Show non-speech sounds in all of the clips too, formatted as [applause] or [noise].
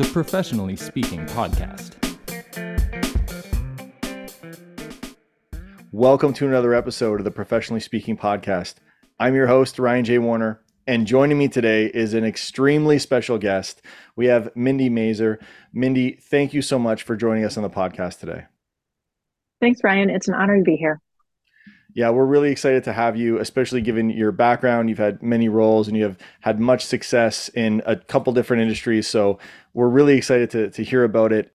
the Professionally Speaking podcast. Welcome to another episode of the Professionally Speaking podcast. I'm your host, Ryan J. Warner, and joining me today is an extremely special guest. We have Mindy Mazur. Mindy, thank you so much for joining us on the podcast today. Thanks, Ryan. It's an honor to be here. Yeah, we're really excited to have you, especially given your background. You've had many roles and you have had much success in a couple different industries. So we're really excited to, to hear about it.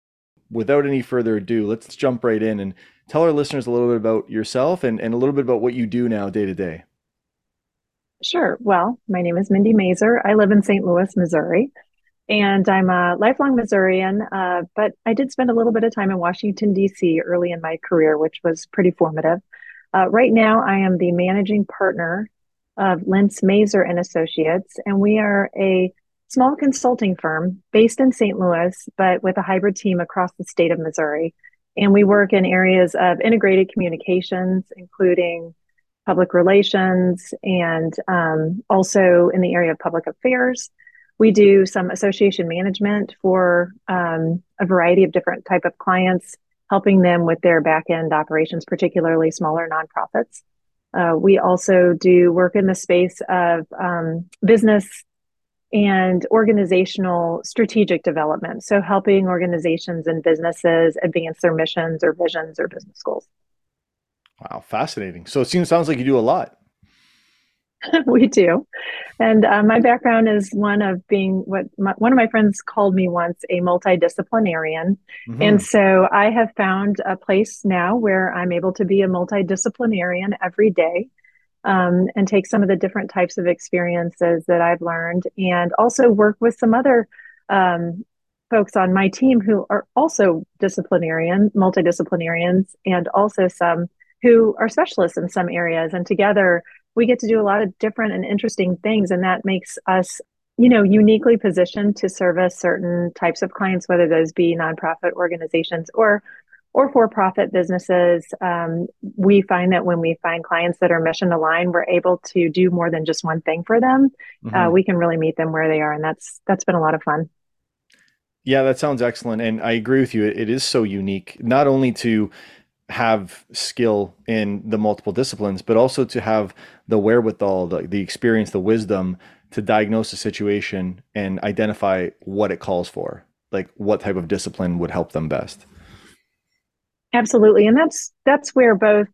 Without any further ado, let's jump right in and tell our listeners a little bit about yourself and, and a little bit about what you do now day to day. Sure. Well, my name is Mindy Mazur. I live in St. Louis, Missouri, and I'm a lifelong Missourian, uh, but I did spend a little bit of time in Washington, D.C. early in my career, which was pretty formative. Uh, right now, I am the managing partner of Lentz Mazur and Associates, and we are a small consulting firm based in St. Louis, but with a hybrid team across the state of Missouri. And we work in areas of integrated communications, including public relations and um, also in the area of public affairs. We do some association management for um, a variety of different type of clients, helping them with their back end operations, particularly smaller nonprofits. Uh, we also do work in the space of um, business and organizational strategic development. So, helping organizations and businesses advance their missions or visions or business goals. Wow, fascinating. So, it seems sounds like you do a lot. [laughs] we do. And uh, my background is one of being what my, one of my friends called me once a multidisciplinarian. Mm-hmm. And so I have found a place now where I'm able to be a multidisciplinarian every day um, and take some of the different types of experiences that I've learned and also work with some other um, folks on my team who are also disciplinarian, multidisciplinarians, and also some who are specialists in some areas. And together, we get to do a lot of different and interesting things and that makes us you know uniquely positioned to service certain types of clients whether those be nonprofit organizations or or for-profit businesses. Um, we find that when we find clients that are mission aligned we're able to do more than just one thing for them. Uh, mm-hmm. uh, we can really meet them where they are and that's that's been a lot of fun. Yeah that sounds excellent and i agree with you. It, it is so unique not only to have skill in the multiple disciplines, but also to have the wherewithal, the, the experience, the wisdom to diagnose a situation and identify what it calls for, like what type of discipline would help them best. Absolutely, and that's that's where both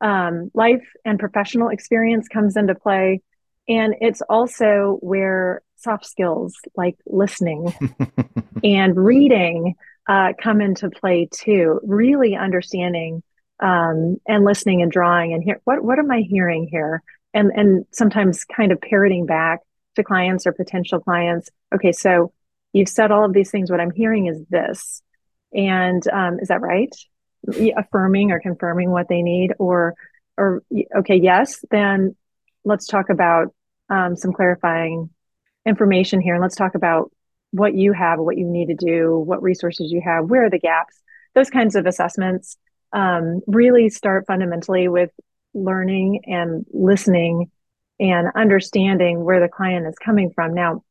um, life and professional experience comes into play, and it's also where soft skills like listening [laughs] and reading uh, come into play too. Really understanding um, and listening and drawing and hear what what am I hearing here, and and sometimes kind of parroting back to clients or potential clients. Okay, so you've said all of these things. What I'm hearing is this, and um, is that right? Affirming or confirming what they need, or or okay, yes, then let's talk about um, some clarifying information here, and let's talk about what you have, what you need to do, what resources you have, where are the gaps, those kinds of assessments um, really start fundamentally with learning and listening and understanding where the client is coming from. Now,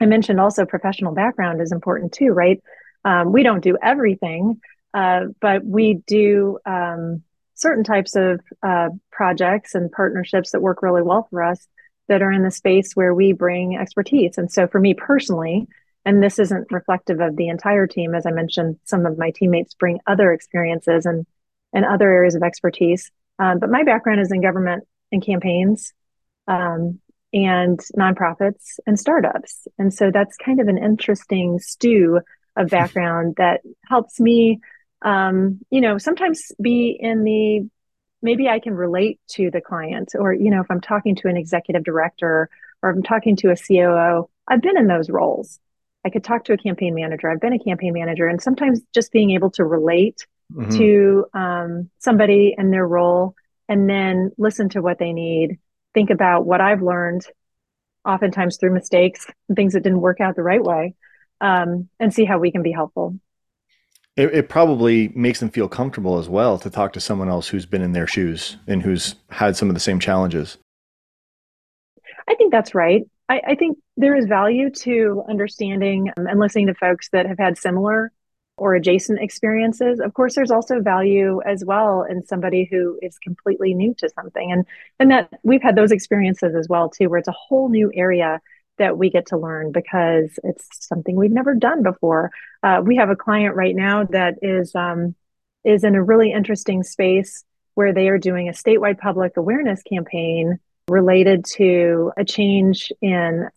I mentioned also professional background is important too, right? Um, we don't do everything, uh, but we do um, certain types of uh, projects and partnerships that work really well for us that are in the space where we bring expertise. And so for me personally, and this isn't reflective of the entire team, as I mentioned, some of my teammates bring other experiences and, and other areas of expertise. Um, but my background is in government and campaigns um, and nonprofits and startups. And so that's kind of an interesting stew of [laughs] background that helps me, um, you know, sometimes be in the maybe I can relate to the client, or, you know, if I'm talking to an executive director or if I'm talking to a COO, I've been in those roles. I could talk to a campaign manager. I've been a campaign manager, and sometimes just being able to relate mm-hmm. to um, somebody and their role, and then listen to what they need, think about what I've learned, oftentimes through mistakes and things that didn't work out the right way, um, and see how we can be helpful it, it, probably makes them feel comfortable as well to talk to someone else who's been in their shoes and who's had some of the same challenges. I think that's right. I, I think there is value to understanding um, and listening to folks that have had similar or adjacent experiences. Of course, there's also value as well in somebody who is completely new to something. And and that we've had those experiences as well too, where it's a whole new area that we get to learn because it's something we've never done before. Uh, we have a client right now that is um, is in a really interesting space where they are doing a statewide public awareness campaign related to a change in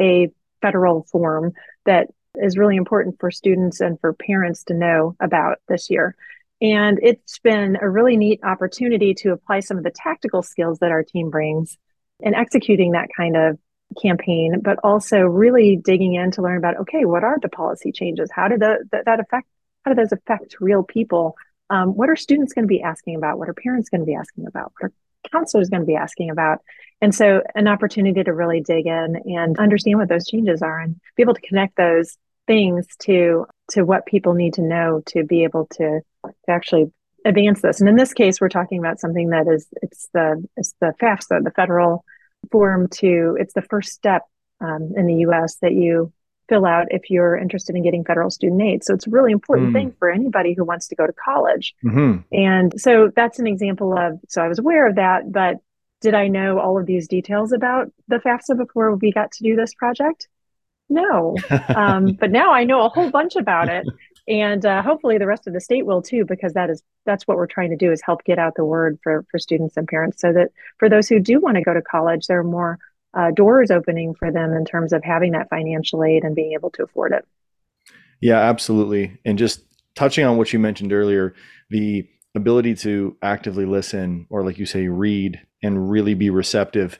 a federal form that is really important for students and for parents to know about this year. And it's been a really neat opportunity to apply some of the tactical skills that our team brings in executing that kind of campaign, but also really digging in to learn about okay, what are the policy changes? How did the, that affect? How do those affect real people? Um, what are students going to be asking about? What are parents going to be asking about? What are counselors going to be asking about? And so, an opportunity to really dig in and understand what those changes are, and be able to connect those things to to what people need to know to be able to, to actually advance this. And in this case, we're talking about something that is it's the it's the FAFSA, the federal form to it's the first step um, in the U.S. that you fill out if you're interested in getting federal student aid. So it's a really important mm. thing for anybody who wants to go to college. Mm-hmm. And so that's an example of. So I was aware of that, but did I know all of these details about the FAFSA before we got to do this project? No, [laughs] um, but now I know a whole bunch about it, and uh, hopefully the rest of the state will too because that is that's what we're trying to do is help get out the word for for students and parents so that for those who do want to go to college there are more uh, doors opening for them in terms of having that financial aid and being able to afford it yeah absolutely and just touching on what you mentioned earlier the ability to actively listen or like you say read and really be receptive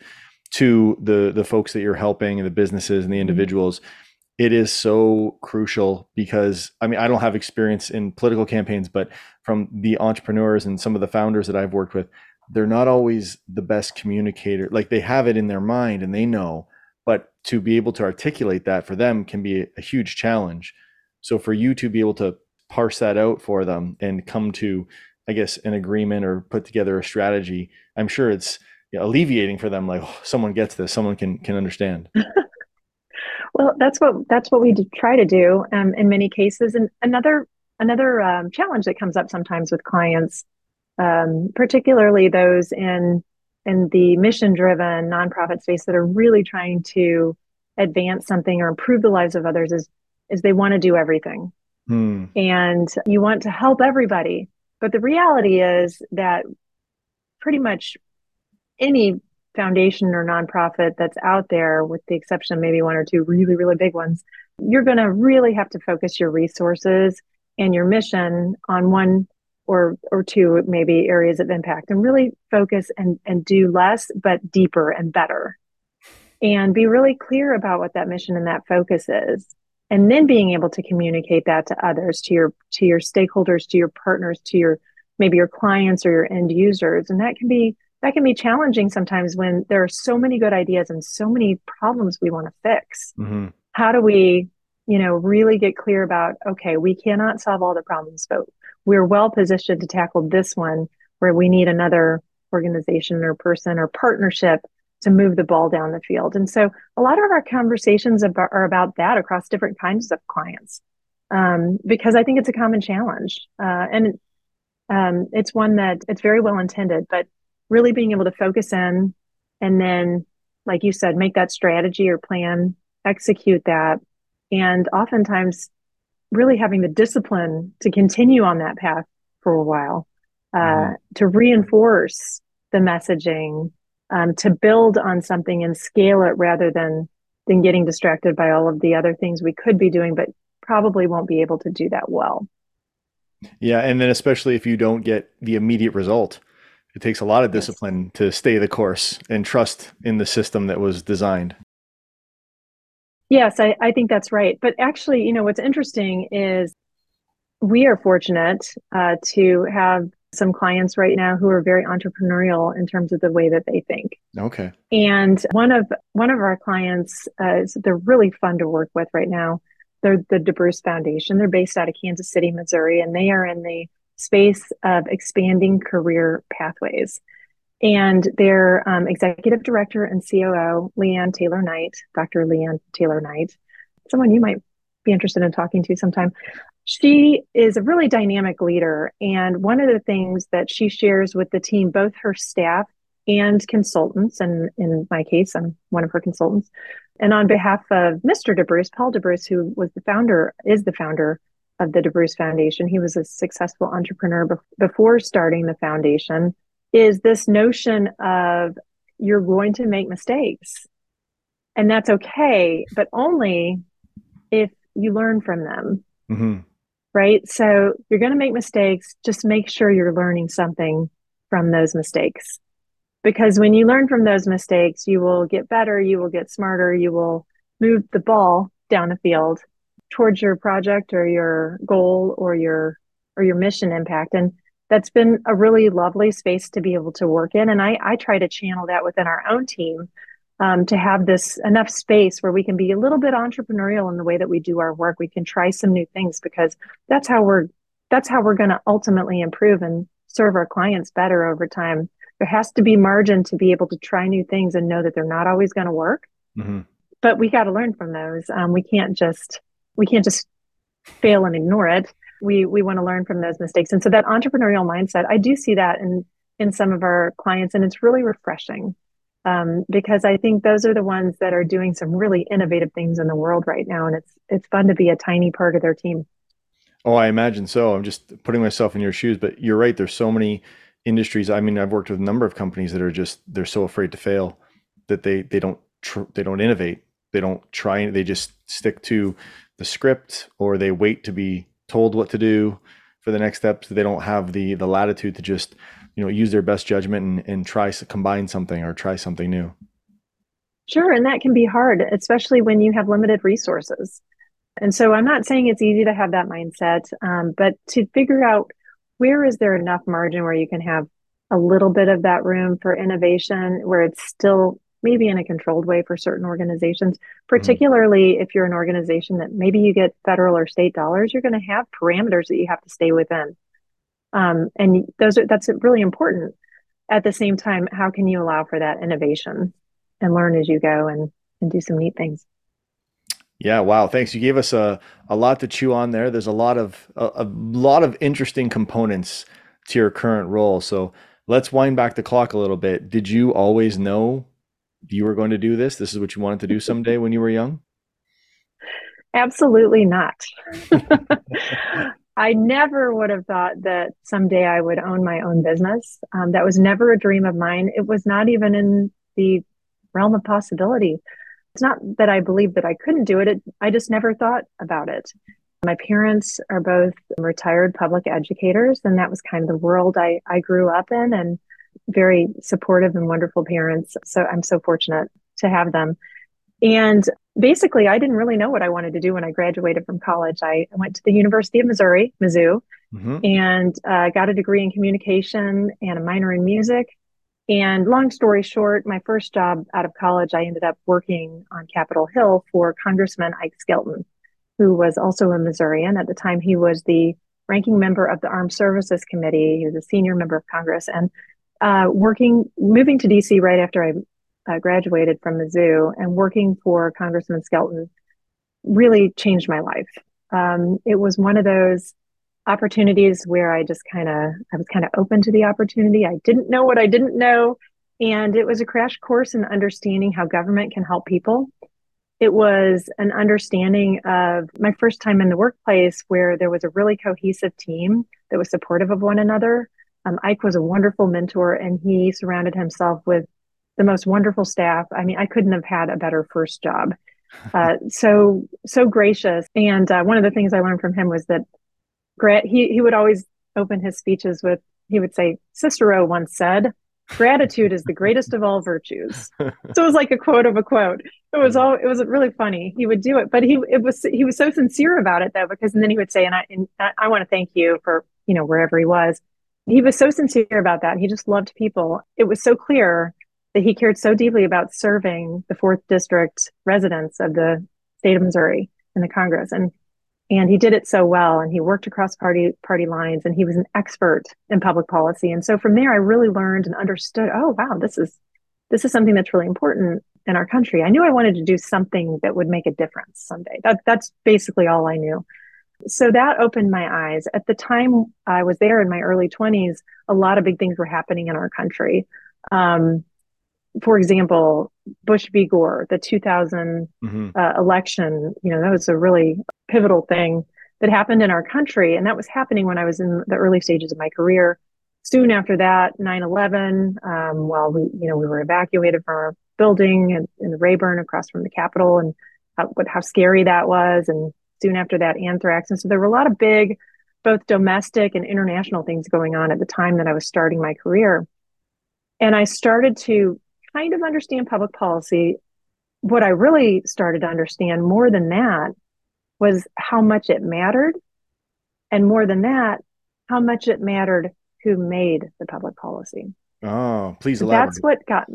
to the the folks that you're helping and the businesses and the mm-hmm. individuals mm-hmm it is so crucial because I mean I don't have experience in political campaigns, but from the entrepreneurs and some of the founders that I've worked with, they're not always the best communicator. Like they have it in their mind and they know, but to be able to articulate that for them can be a huge challenge. So for you to be able to parse that out for them and come to, I guess, an agreement or put together a strategy, I'm sure it's alleviating for them. Like oh, someone gets this, someone can can understand. [laughs] Well, that's what that's what we try to do um, in many cases. And another another um, challenge that comes up sometimes with clients, um, particularly those in in the mission driven nonprofit space that are really trying to advance something or improve the lives of others, is is they want to do everything, hmm. and you want to help everybody. But the reality is that pretty much any foundation or nonprofit that's out there, with the exception of maybe one or two really, really big ones, you're going to really have to focus your resources and your mission on one or or two maybe areas of impact and really focus and and do less but deeper and better. And be really clear about what that mission and that focus is and then being able to communicate that to others to your to your stakeholders to your partners to your maybe your clients or your end users and that can be that can be challenging sometimes when there are so many good ideas and so many problems we want to fix. Mm-hmm. How do we, you know, really get clear about, okay, we cannot solve all the problems, but we're well positioned to tackle this one where we need another organization or person or partnership to move the ball down the field. And so a lot of our conversations about, are about that across different kinds of clients. Um, because I think it's a common challenge. Uh, and um, it's one that it's very well intended, but really being able to focus in and then like you said make that strategy or plan execute that and oftentimes really having the discipline to continue on that path for a while uh, mm-hmm. to reinforce the messaging um, to build on something and scale it rather than than getting distracted by all of the other things we could be doing but probably won't be able to do that well yeah and then especially if you don't get the immediate result it takes a lot of discipline to stay the course and trust in the system that was designed. Yes, I, I think that's right. But actually, you know, what's interesting is we are fortunate uh, to have some clients right now who are very entrepreneurial in terms of the way that they think. Okay. And one of one of our clients uh, is they're really fun to work with right now. They're the DeBruce Foundation. They're based out of Kansas City, Missouri, and they are in the space of expanding career pathways. And their um, executive director and COO, Leanne Taylor Knight, Dr. Leanne Taylor Knight, someone you might be interested in talking to sometime. She is a really dynamic leader. And one of the things that she shares with the team, both her staff and consultants, and in my case, I'm one of her consultants, and on behalf of Mr. DeBruce, Paul DeBruce, who was the founder, is the founder of the DeBruce Foundation. He was a successful entrepreneur be- before starting the foundation. Is this notion of you're going to make mistakes, and that's okay, but only if you learn from them. Mm-hmm. Right. So you're going to make mistakes. Just make sure you're learning something from those mistakes. Because when you learn from those mistakes, you will get better, you will get smarter, you will move the ball down the field towards your project or your goal or your or your mission impact. And that's been a really lovely space to be able to work in. And I, I try to channel that within our own team um, to have this enough space where we can be a little bit entrepreneurial in the way that we do our work. We can try some new things because that's how we're that's how we're going to ultimately improve and serve our clients better over time. There has to be margin to be able to try new things and know that they're not always going to work. Mm-hmm. But we got to learn from those. Um, we can't just we can't just fail and ignore it. We we want to learn from those mistakes. And so that entrepreneurial mindset, I do see that in in some of our clients, and it's really refreshing um, because I think those are the ones that are doing some really innovative things in the world right now, and it's it's fun to be a tiny part of their team. Oh, I imagine so. I'm just putting myself in your shoes, but you're right. There's so many industries. I mean, I've worked with a number of companies that are just they're so afraid to fail that they they don't tr- they don't innovate. They don't try. They just stick to the script, or they wait to be told what to do for the next steps. They don't have the the latitude to just you know use their best judgment and, and try to combine something or try something new sure and that can be hard especially when you have limited resources and so i'm not saying it's easy to have that mindset um, but to figure out where is there enough margin where you can have a little bit of that room for innovation where it's still maybe in a controlled way for certain organizations mm-hmm. particularly mm-hmm. if you're an organization that maybe you get federal or state dollars you're going to have parameters that you have to stay within. Um, and those are that's really important. At the same time how can you allow for that innovation and learn as you go and and do some neat things? Yeah wow thanks. You gave us a, a lot to chew on there. There's a lot of a, a lot of interesting components to your current role. So let's wind back the clock a little bit. Did you always know you were going to do this this is what you wanted to do someday when you were young absolutely not [laughs] [laughs] I never would have thought that someday I would own my own business. Um, that was never a dream of mine. It was not even in the realm of possibility. It's not that I believed that I couldn't do it, it I just never thought about it. My parents are both retired public educators, and that was kind of the world I, I grew up in, and very supportive and wonderful parents. So I'm so fortunate to have them. And basically, I didn't really know what I wanted to do when I graduated from college. I went to the University of Missouri, Mizzou, mm-hmm. and uh, got a degree in communication and a minor in music. And long story short, my first job out of college, I ended up working on Capitol Hill for Congressman Ike Skelton, who was also a Missourian. At the time, he was the ranking member of the Armed Services Committee. He was a senior member of Congress and uh, working, moving to DC right after I uh, graduated from Mizzou and working for Congressman Skelton really changed my life. Um, it was one of those opportunities where I just kind of I was kind of open to the opportunity. I didn't know what I didn't know, and it was a crash course in understanding how government can help people. It was an understanding of my first time in the workplace where there was a really cohesive team that was supportive of one another. Um, Ike was a wonderful mentor, and he surrounded himself with the most wonderful staff. I mean, I couldn't have had a better first job. Uh, [laughs] so so gracious. And uh, one of the things I learned from him was that Grant he he would always open his speeches with he would say Cicero once said, "Gratitude is the greatest of all virtues." [laughs] so it was like a quote of a quote. It was all it was really funny. He would do it, but he it was he was so sincere about it though because and then he would say, "And I and I, I want to thank you for you know wherever he was." He was so sincere about that. He just loved people. It was so clear that he cared so deeply about serving the fourth district residents of the state of Missouri in the Congress. And and he did it so well and he worked across party party lines and he was an expert in public policy and so from there i really learned and understood oh wow this is this is something that's really important in our country i knew i wanted to do something that would make a difference someday that that's basically all i knew so that opened my eyes at the time i was there in my early 20s a lot of big things were happening in our country um, for example, Bush v. Gore, the 2000 mm-hmm. uh, election, you know, that was a really pivotal thing that happened in our country. And that was happening when I was in the early stages of my career. Soon after that, 9 11, um, while we, you know, we were evacuated from our building in, in the Rayburn across from the Capitol and how, how scary that was. And soon after that, anthrax. And so there were a lot of big, both domestic and international things going on at the time that I was starting my career. And I started to kind of understand public policy, what I really started to understand more than that was how much it mattered. And more than that, how much it mattered who made the public policy. Oh, please elaborate. That's what got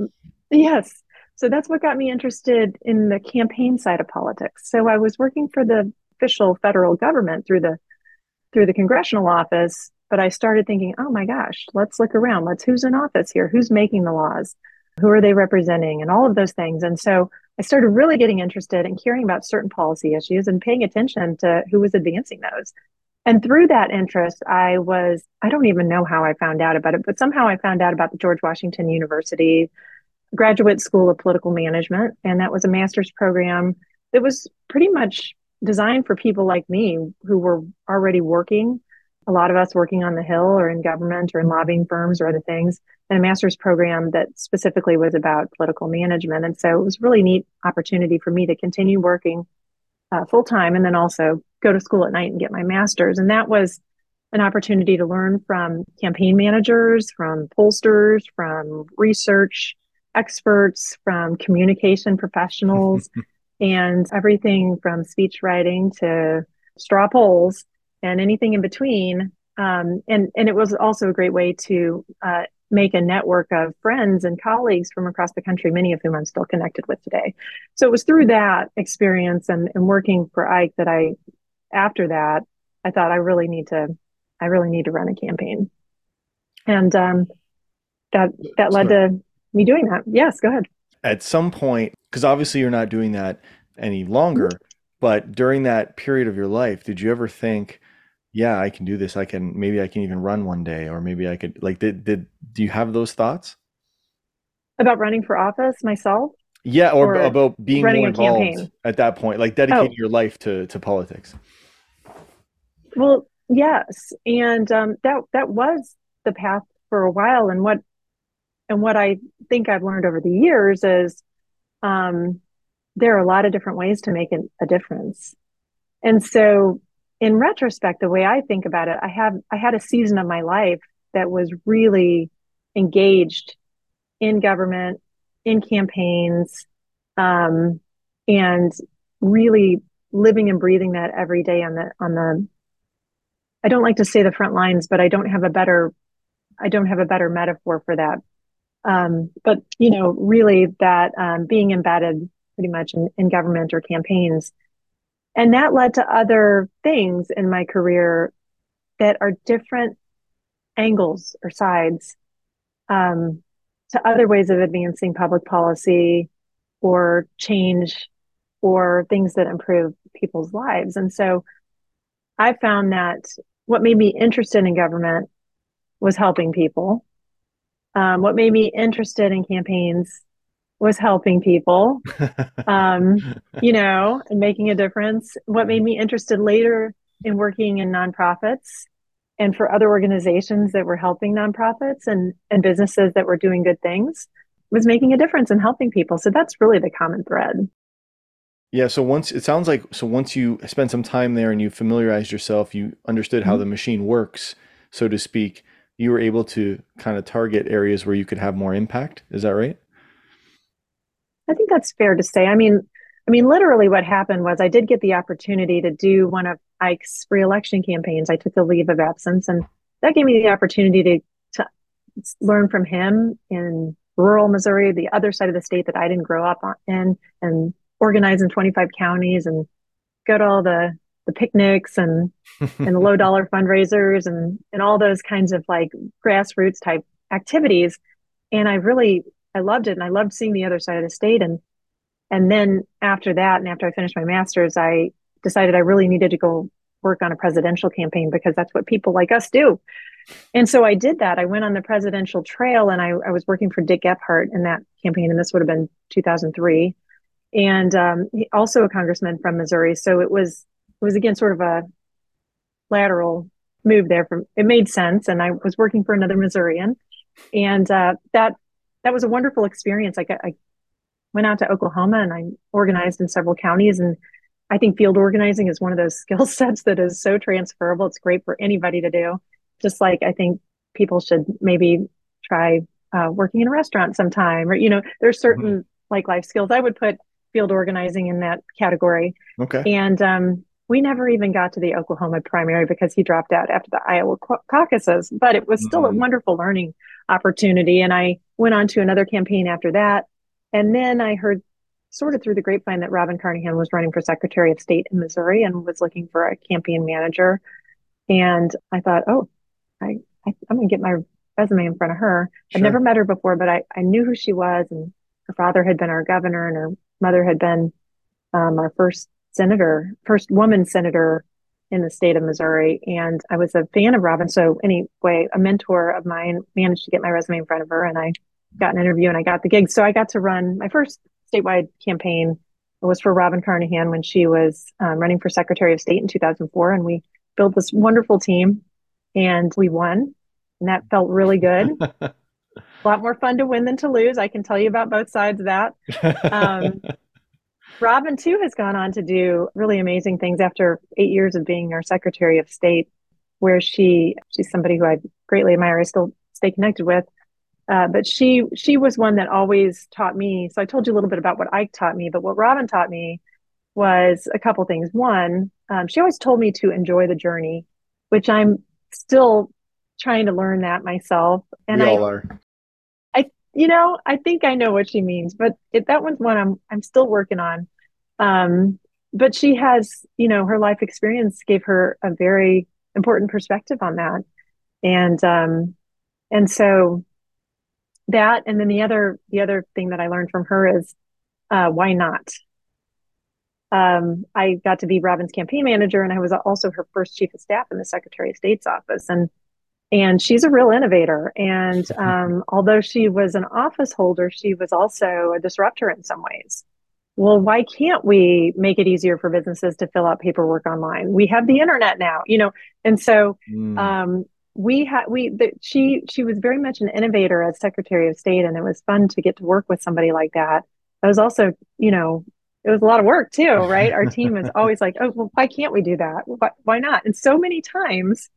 yes. So that's what got me interested in the campaign side of politics. So I was working for the official federal government through the through the congressional office, but I started thinking, oh my gosh, let's look around. Let's who's in office here? Who's making the laws? Who are they representing? And all of those things. And so I started really getting interested in caring about certain policy issues and paying attention to who was advancing those. And through that interest, I was, I don't even know how I found out about it, but somehow I found out about the George Washington University Graduate School of Political Management. And that was a master's program that was pretty much designed for people like me who were already working a lot of us working on the Hill or in government or in lobbying firms or other things, and a master's program that specifically was about political management. And so it was really neat opportunity for me to continue working uh, full time and then also go to school at night and get my master's. And that was an opportunity to learn from campaign managers, from pollsters, from research experts, from communication professionals, [laughs] and everything from speech writing to straw polls and anything in between. Um, and and it was also a great way to uh, make a network of friends and colleagues from across the country, many of whom I'm still connected with today. So it was through that experience and, and working for Ike that I, after that, I thought I really need to, I really need to run a campaign, and um, that that led to me doing that. Yes, go ahead. At some point, because obviously you're not doing that any longer, but during that period of your life, did you ever think? yeah, I can do this. I can maybe I can even run one day, or maybe I could like did did do you have those thoughts about running for office myself? Yeah, or, or about being more involved at that point, like dedicating oh. your life to to politics. Well, yes, and um, that that was the path for a while, and what and what I think I've learned over the years is um, there are a lot of different ways to make a difference, and so in retrospect, the way I think about it, I have I had a season of my life that was really engaged in government, in campaigns, um, and really living and breathing that every day on the on the. I don't like to say the front lines, but I don't have a better, I don't have a better metaphor for that. Um, but you know, really, that um, being embedded pretty much in, in government or campaigns and that led to other things in my career that are different angles or sides um, to other ways of advancing public policy or change or things that improve people's lives. And so I found that what made me interested in government was helping people. Um, what made me interested in campaigns was helping people, [laughs] um, you know, and making a difference. What made me interested later in working in nonprofits and for other organizations that were helping nonprofits and, and businesses that were doing good things was making a difference and helping people. So that's really the common thread. Yeah. So once it sounds like, so once you spend some time there and you familiarized yourself, you understood how mm-hmm. the machine works, so to speak, you were able to kind of target areas where you could have more impact. Is that right? I think that's fair to say. I mean, I mean, literally, what happened was I did get the opportunity to do one of Ike's reelection campaigns. I took a leave of absence, and that gave me the opportunity to, to learn from him in rural Missouri, the other side of the state that I didn't grow up in, and organize in 25 counties and go to all the the picnics and [laughs] and the low dollar fundraisers and and all those kinds of like grassroots type activities. And I really I loved it and I loved seeing the other side of the state. And and then after that, and after I finished my master's, I decided I really needed to go work on a presidential campaign because that's what people like us do. And so I did that. I went on the presidential trail and I, I was working for Dick Gephardt in that campaign, and this would have been 2003. And um, also a congressman from Missouri. So it was it was again sort of a lateral move there. From it made sense, and I was working for another Missourian, and uh, that that was a wonderful experience. I, got, I went out to Oklahoma and I organized in several counties and I think field organizing is one of those [laughs] skill sets that is so transferable. It's great for anybody to do. Just like I think people should maybe try uh, working in a restaurant sometime, or you know, there's certain mm-hmm. like life skills. I would put field organizing in that category. Okay. And um, we never even got to the Oklahoma primary because he dropped out after the Iowa caucuses. But it was still mm-hmm. a wonderful learning opportunity, and I went on to another campaign after that. And then I heard sort of through the grapevine that Robin Carnahan was running for Secretary of State in Missouri and was looking for a campaign manager. And I thought, oh, I, I am gonna get my resume in front of her. Sure. I'd never met her before, but I, I knew who she was, and her father had been our governor, and her mother had been um, our first senator, first woman senator in the state of Missouri. And I was a fan of Robin. So anyway, a mentor of mine managed to get my resume in front of her, and I got an interview and I got the gig. So I got to run my first statewide campaign it was for Robin Carnahan when she was um, running for Secretary of State in 2004. And we built this wonderful team and we won. And that felt really good. [laughs] a lot more fun to win than to lose. I can tell you about both sides of that. [laughs] Um, Robin, too, has gone on to do really amazing things after eight years of being our Secretary of State, where she she's somebody who I greatly admire, I still stay connected with. Uh, but she she was one that always taught me. So I told you a little bit about what Ike taught me, but what Robin taught me was a couple things. One, um, she always told me to enjoy the journey, which I'm still trying to learn that myself. And we I, all are. You know I think I know what she means, but it, that one's one I'm I'm still working on. Um, but she has you know her life experience gave her a very important perspective on that, and um, and so that and then the other the other thing that i learned from her is uh, why not? Um, i got to be robin's campaign manager and i was also her first chief of staff in the secretary of state's office. And and she's a real innovator. And [laughs] um, although she was an office holder she was also a disruptor in some ways. Well why can't we make it easier for businesses to fill out paperwork online? We have the internet now you know? And so mm. um, we had we the, she she was very much an innovator as secretary of state and it was fun to get to work with somebody like that. It was also you know it was a lot of work too right? Our team was [laughs] always like oh well why can't we do that? Why, why not? And so many times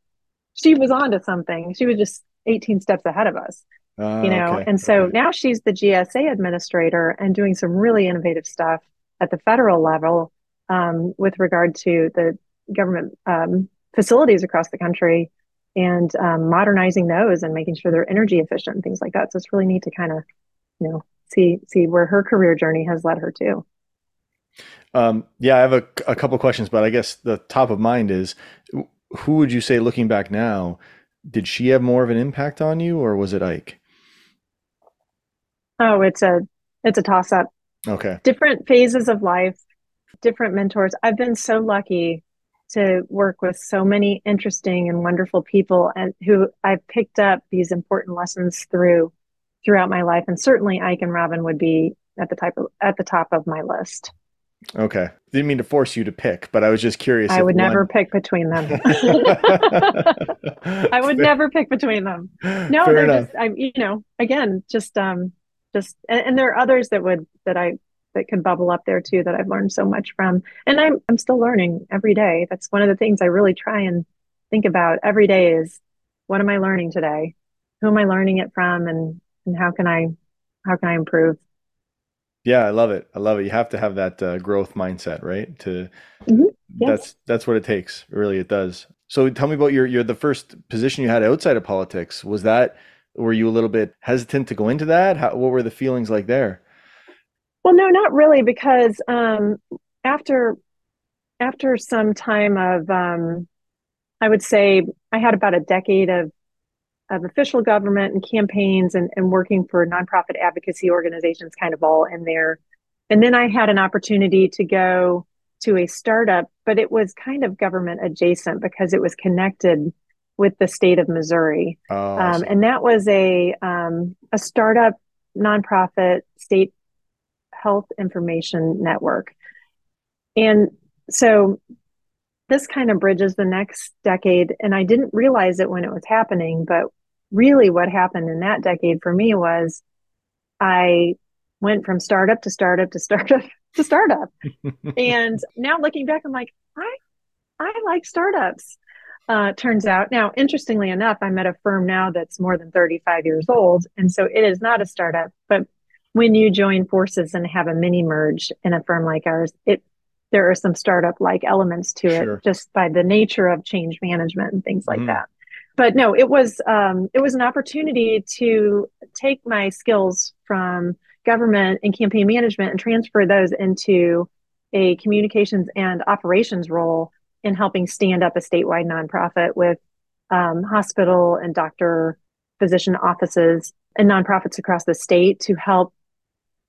she was on to something she was just 18 steps ahead of us uh, you know okay. and so okay. now she's the gsa administrator and doing some really innovative stuff at the federal level um, with regard to the government um, facilities across the country and um, modernizing those and making sure they're energy efficient and things like that. So it's really neat to kind of, you know, see see where her career journey has led her to. Um, yeah, I have a, a couple questions, but I guess the top of mind is who would you say, looking back now, did she have more of an impact on you, or was it Ike? Oh, it's a it's a toss up. Okay. Different phases of life, different mentors. I've been so lucky to work with so many interesting and wonderful people and who I've picked up these important lessons through throughout my life. And certainly Ike and Robin would be at the type of at the top of my list. Okay. Didn't mean to force you to pick, but I was just curious. I would one... never pick between them. [laughs] I would Fair. never pick between them. No, Fair they're enough. just I'm you know, again, just um just and, and there are others that would that I that can bubble up there too that I've learned so much from. And I'm I'm still learning every day. That's one of the things I really try and think about every day is what am I learning today? Who am I learning it from and and how can I how can I improve? Yeah, I love it. I love it. You have to have that uh, growth mindset, right? To mm-hmm. yes. that's that's what it takes. Really, it does. So tell me about your your the first position you had outside of politics. Was that were you a little bit hesitant to go into that? How, what were the feelings like there? Well, no, not really, because um, after after some time of, um, I would say I had about a decade of of official government and campaigns and, and working for nonprofit advocacy organizations kind of all in there. And then I had an opportunity to go to a startup, but it was kind of government adjacent because it was connected with the state of Missouri. Oh, Um, and that was a um, a startup nonprofit state health information network. And so this kind of bridges the next decade. And I didn't realize it when it was happening, but really what happened in that decade for me was I went from startup to startup to startup [laughs] to startup. and [laughs] now looking back, I'm like, I I like startups. Uh, turns out now, interestingly enough, I'm at a firm now that's more than 35 years old. And so it is not a startup, but when you join forces and have a mini merge in a firm like ours, it there are some startup like elements to it just by the nature of change management and things like Mhm. that. But no, it was um, it was an opportunity to take my skills from government and campaign management and transfer those into a communications and operations role in helping stand up a statewide nonprofit with um, hospital and doctor physician offices and nonprofits across the state to help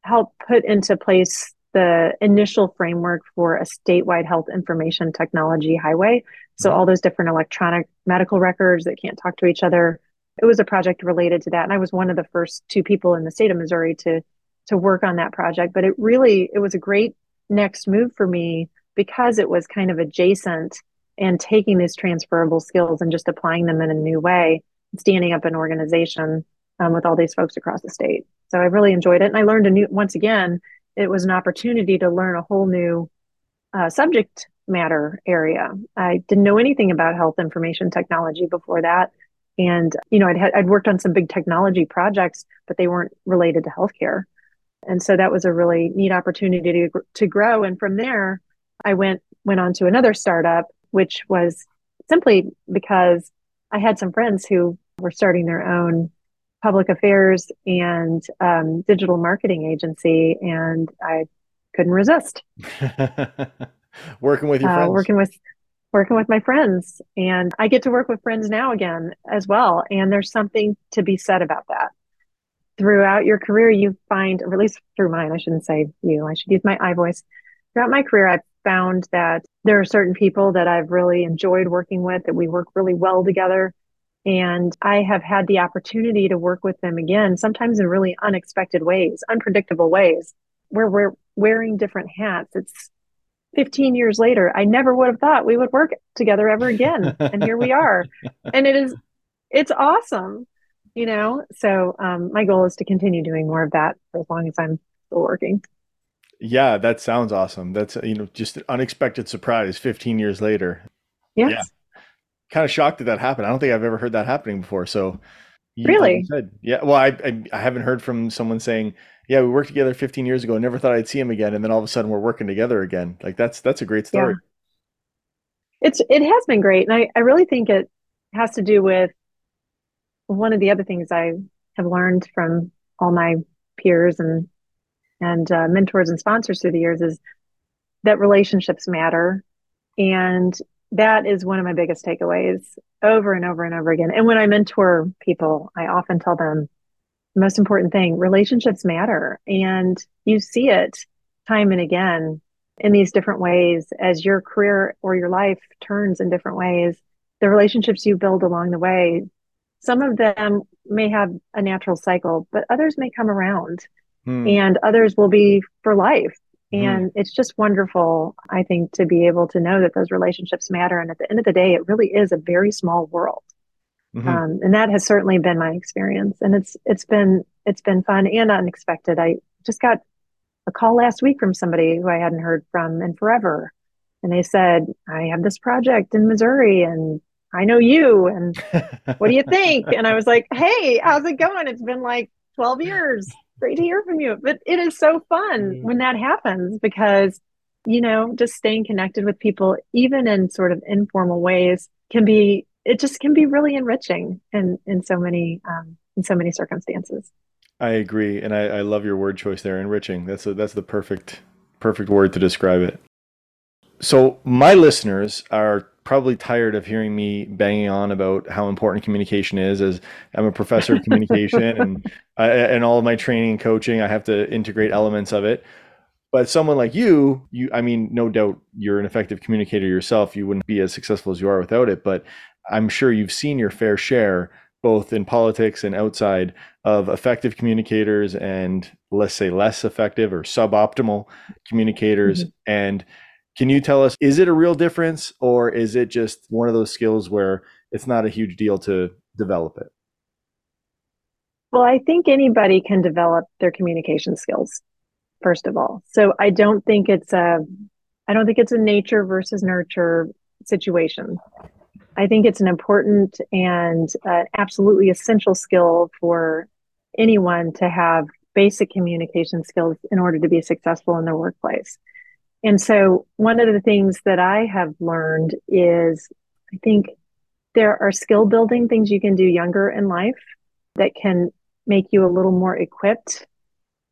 help put into place the initial framework for a statewide health information technology highway. So all those different electronic medical records that can't talk to each other. It was a project related to that, and I was one of the first two people in the state of Missouri to to work on that project. But it really it was a great next move for me because it was kind of adjacent and taking these transferable skills and just applying them in a new way, standing up an organization um, with all these folks across the state. So I really enjoyed it, and I learned a new. Once again, it was an opportunity to learn a whole new uh, subject matter area. I didn't know anything about health information technology before that, and you know, I'd had, I'd worked on some big technology projects, but they weren't related to healthcare, and so that was a really neat opportunity to to grow. And from there, I went went on to another startup, which was simply because I had some friends who were starting their own public affairs and um, digital marketing agency, and I couldn't resist [laughs] [laughs] Working with your uh, friends. working with working with my friends, and I get to work with friends now again as well. And there's something to be said about that. Throughout your career, you find, or at least through mine, I shouldn't say you, I should use my I voice. Throughout my career, I've found that there are certain people that I've really enjoyed working with, that we work really well together. And I have had the opportunity to work with them again, sometimes in really unexpected ways, unpredictable ways, where we're wearing different hats. It's 15 years later. I never would have thought we would work together ever again. and here we are. [laughs] And it is, it's awesome, you know? So um, my goal is to continue doing more of that for as long as I'm still working. Yeah, that sounds awesome. That's you know just an unexpected surprise 15 years later. Yes. Yeah. Kind of shocked that that happened. I don't think I've ever heard that happening before. So Really? said, yeah. Well, I, I I haven't heard from someone saying, yeah, we worked together 15 years ago. Never thought I'd see him again, and then all of a sudden we're working together again. Like that's that's a great story. It's it has been great, and I I really think it has to do with one of the other things I have learned from all my peers and and uh, mentors and sponsors through the years is that relationships matter, and that is one of my biggest takeaways over and over and over again. And when I mentor people, I often tell them the most important thing: relationships matter, and you see it time and again in these different ways as your career or your life turns in different ways the relationships you build along the way some of them may have a natural cycle but others may come around Hmm. and others will be for life. And it's just wonderful i think to be able to know that those relationships matter. And at the end of the day it really is a very small world. Mhm. um, and that has certainly been my experience. And it's it's been it's been fun and unexpected. I just got a call last week from somebody who i hadn't heard from in forever. And they said i have this project in missouri and i know you and [laughs] what do you think? And i was like hey how's it going? It's been like 12 years great to hear from you but it is so fun Mhm. when that happens because you know just staying connected with people even in sort of informal ways can be it just can be really enriching in in so many um in so many circumstances I agree, and I, I love your word choice there, enriching. That's a, that's the perfect perfect word to describe it. So my listeners are probably tired of hearing me banging on about how important communication is as I'm a professor of communication and I, and all of my training and coaching I have to integrate elements of it but someone like you you I mean no doubt you're an effective communicator yourself you wouldn't be as successful as you are without it but I'm sure you've seen your fair share both in politics and outside of effective communicators and let's say less effective or suboptimal communicators mm-hmm. and can you tell us, is it a real difference or is it just one of those skills where it's not a huge deal to develop it? Well, I think anybody can develop their communication skills, first of all. So I don't think it's a I don't think it's a nature versus nurture situation. I think it's an important and uh, absolutely essential skill for anyone to have basic communication skills in order to be successful in their workplace. And so, one of the things that I have learned is I think there are skill building things you can do younger in life that can make you a little more equipped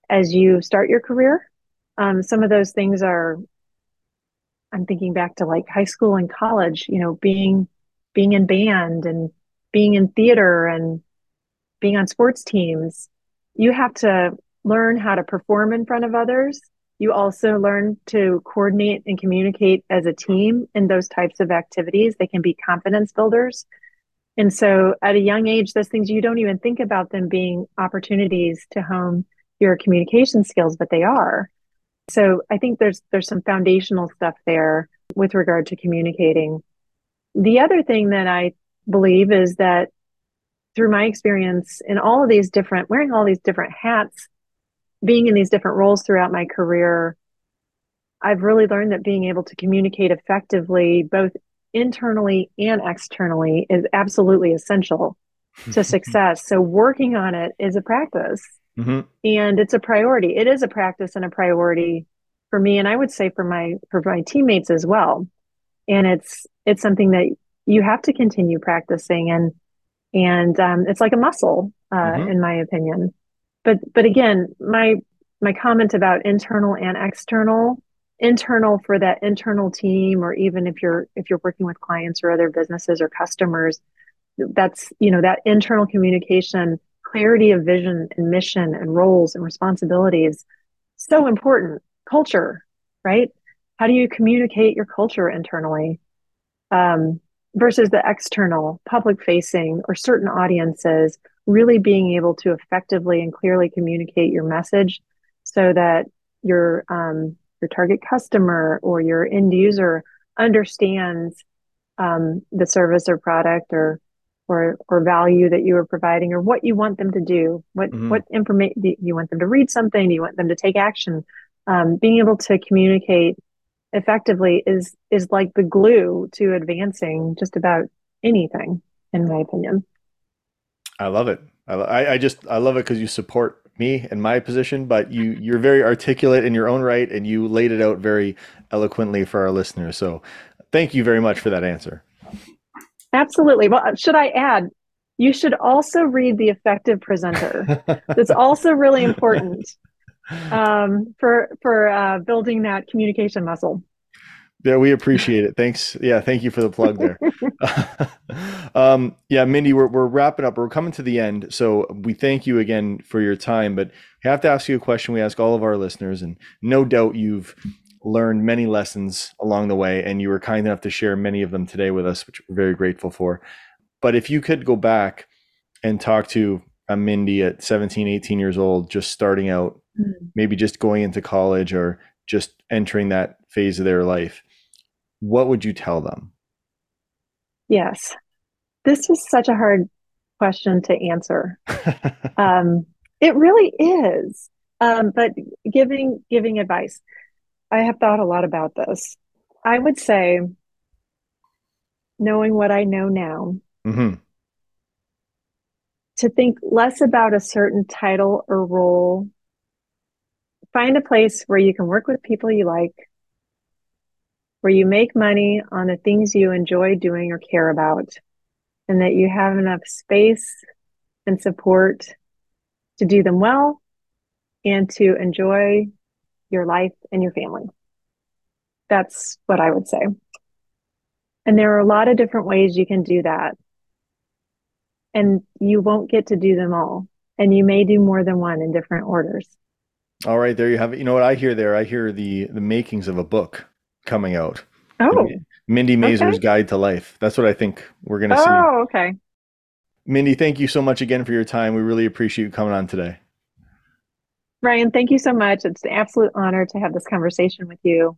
as you start your career. Um, some of those things are, I'm thinking back to like high school and college, you know, being being in band and being in theater and being on sports teams. You have to learn how to perform in front of others you also learn to coordinate and communicate as a team in those types of activities. They can be confidence builders. And so at a young age, those things you don't even think about them being opportunities to hone your communication skills, but they are. So I think there's there's some foundational stuff there with regard to communicating. The other thing that I believe is that through my experience in all of these different wearing all these different hats being in these different roles throughout my career, I've really learned that being able to communicate effectively, both internally and externally, is absolutely essential to [laughs] success. So, working on it is a practice mm-hmm. and it's a priority. It is a practice and a priority for me, and I would say for my for my teammates as well. And it's it's something that you have to continue practicing, and and um, it's like a muscle, uh, mm-hmm. in my opinion but but again my my comment about internal and external internal for that internal team or even if you're if you're working with clients or other businesses or customers that's you know that internal communication clarity of vision and mission and roles and responsibilities so important. Culture right? How do you communicate your culture internally um, versus the external public facing or certain audiences really being able to effectively and clearly communicate your message so that your um, your target customer or your end user understands um, the service or product or or or value that you are providing or what you want them to do what mm-hmm. what information do you want them to read something? Do you want them to take action? Um, being able to communicate effectively is is like the glue to advancing just about anything in my opinion I love it. I, I just I love it because you support me and my position, but you you're very articulate in your own right, and you laid it out very eloquently for our listeners. So, thank you very much for that answer. Absolutely. Well, should I add? You should also read the effective presenter. That's [laughs] also really important um, for for uh, building that communication muscle. Yeah, we appreciate it. Thanks. Yeah, thank you for the plug there. [laughs] um, yeah, Mindy, we're, we're wrapping up. We're coming to the end. So we thank you again for your time, but I have to ask you a question we ask all of our listeners, and no doubt you've learned many lessons along the way, and you were kind enough to share many of them today with us, which we're very grateful for. But if you could go back and talk to a Mindy at 17, 18 years old, just starting out, mm-hmm. maybe just going into college or just entering that phase of their life, what would you tell them? Yes. This is such a hard question to answer. [laughs] um, it really is. Um, but giving giving advice, I have thought a lot about this. I would say, knowing what I know now, mm-hmm. to think less about a certain title or role. Find a place where you can work with people you like, where you make money on the things you enjoy doing or care about, and that you have enough space and support to do them well and to enjoy your life and your family. That's what I would say. And there are a lot of different ways you can do that. And you won't get to do them all. And you may do more than one in different orders. All right, there you have it. You know what I hear there? I hear the the makings of a book coming out. Oh. Mindy Mazur's Okay. Guide to Life. That's what I think we're going to see. Oh, okay. Mindy, thank you so much again for your time. We really appreciate you coming on today. Ryan, thank you so much. It's an absolute honor to have this conversation with you.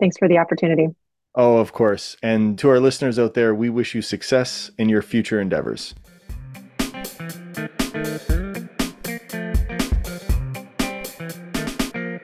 Thanks for the opportunity. Oh, of course. And to our listeners out there, we wish you success in your future endeavors.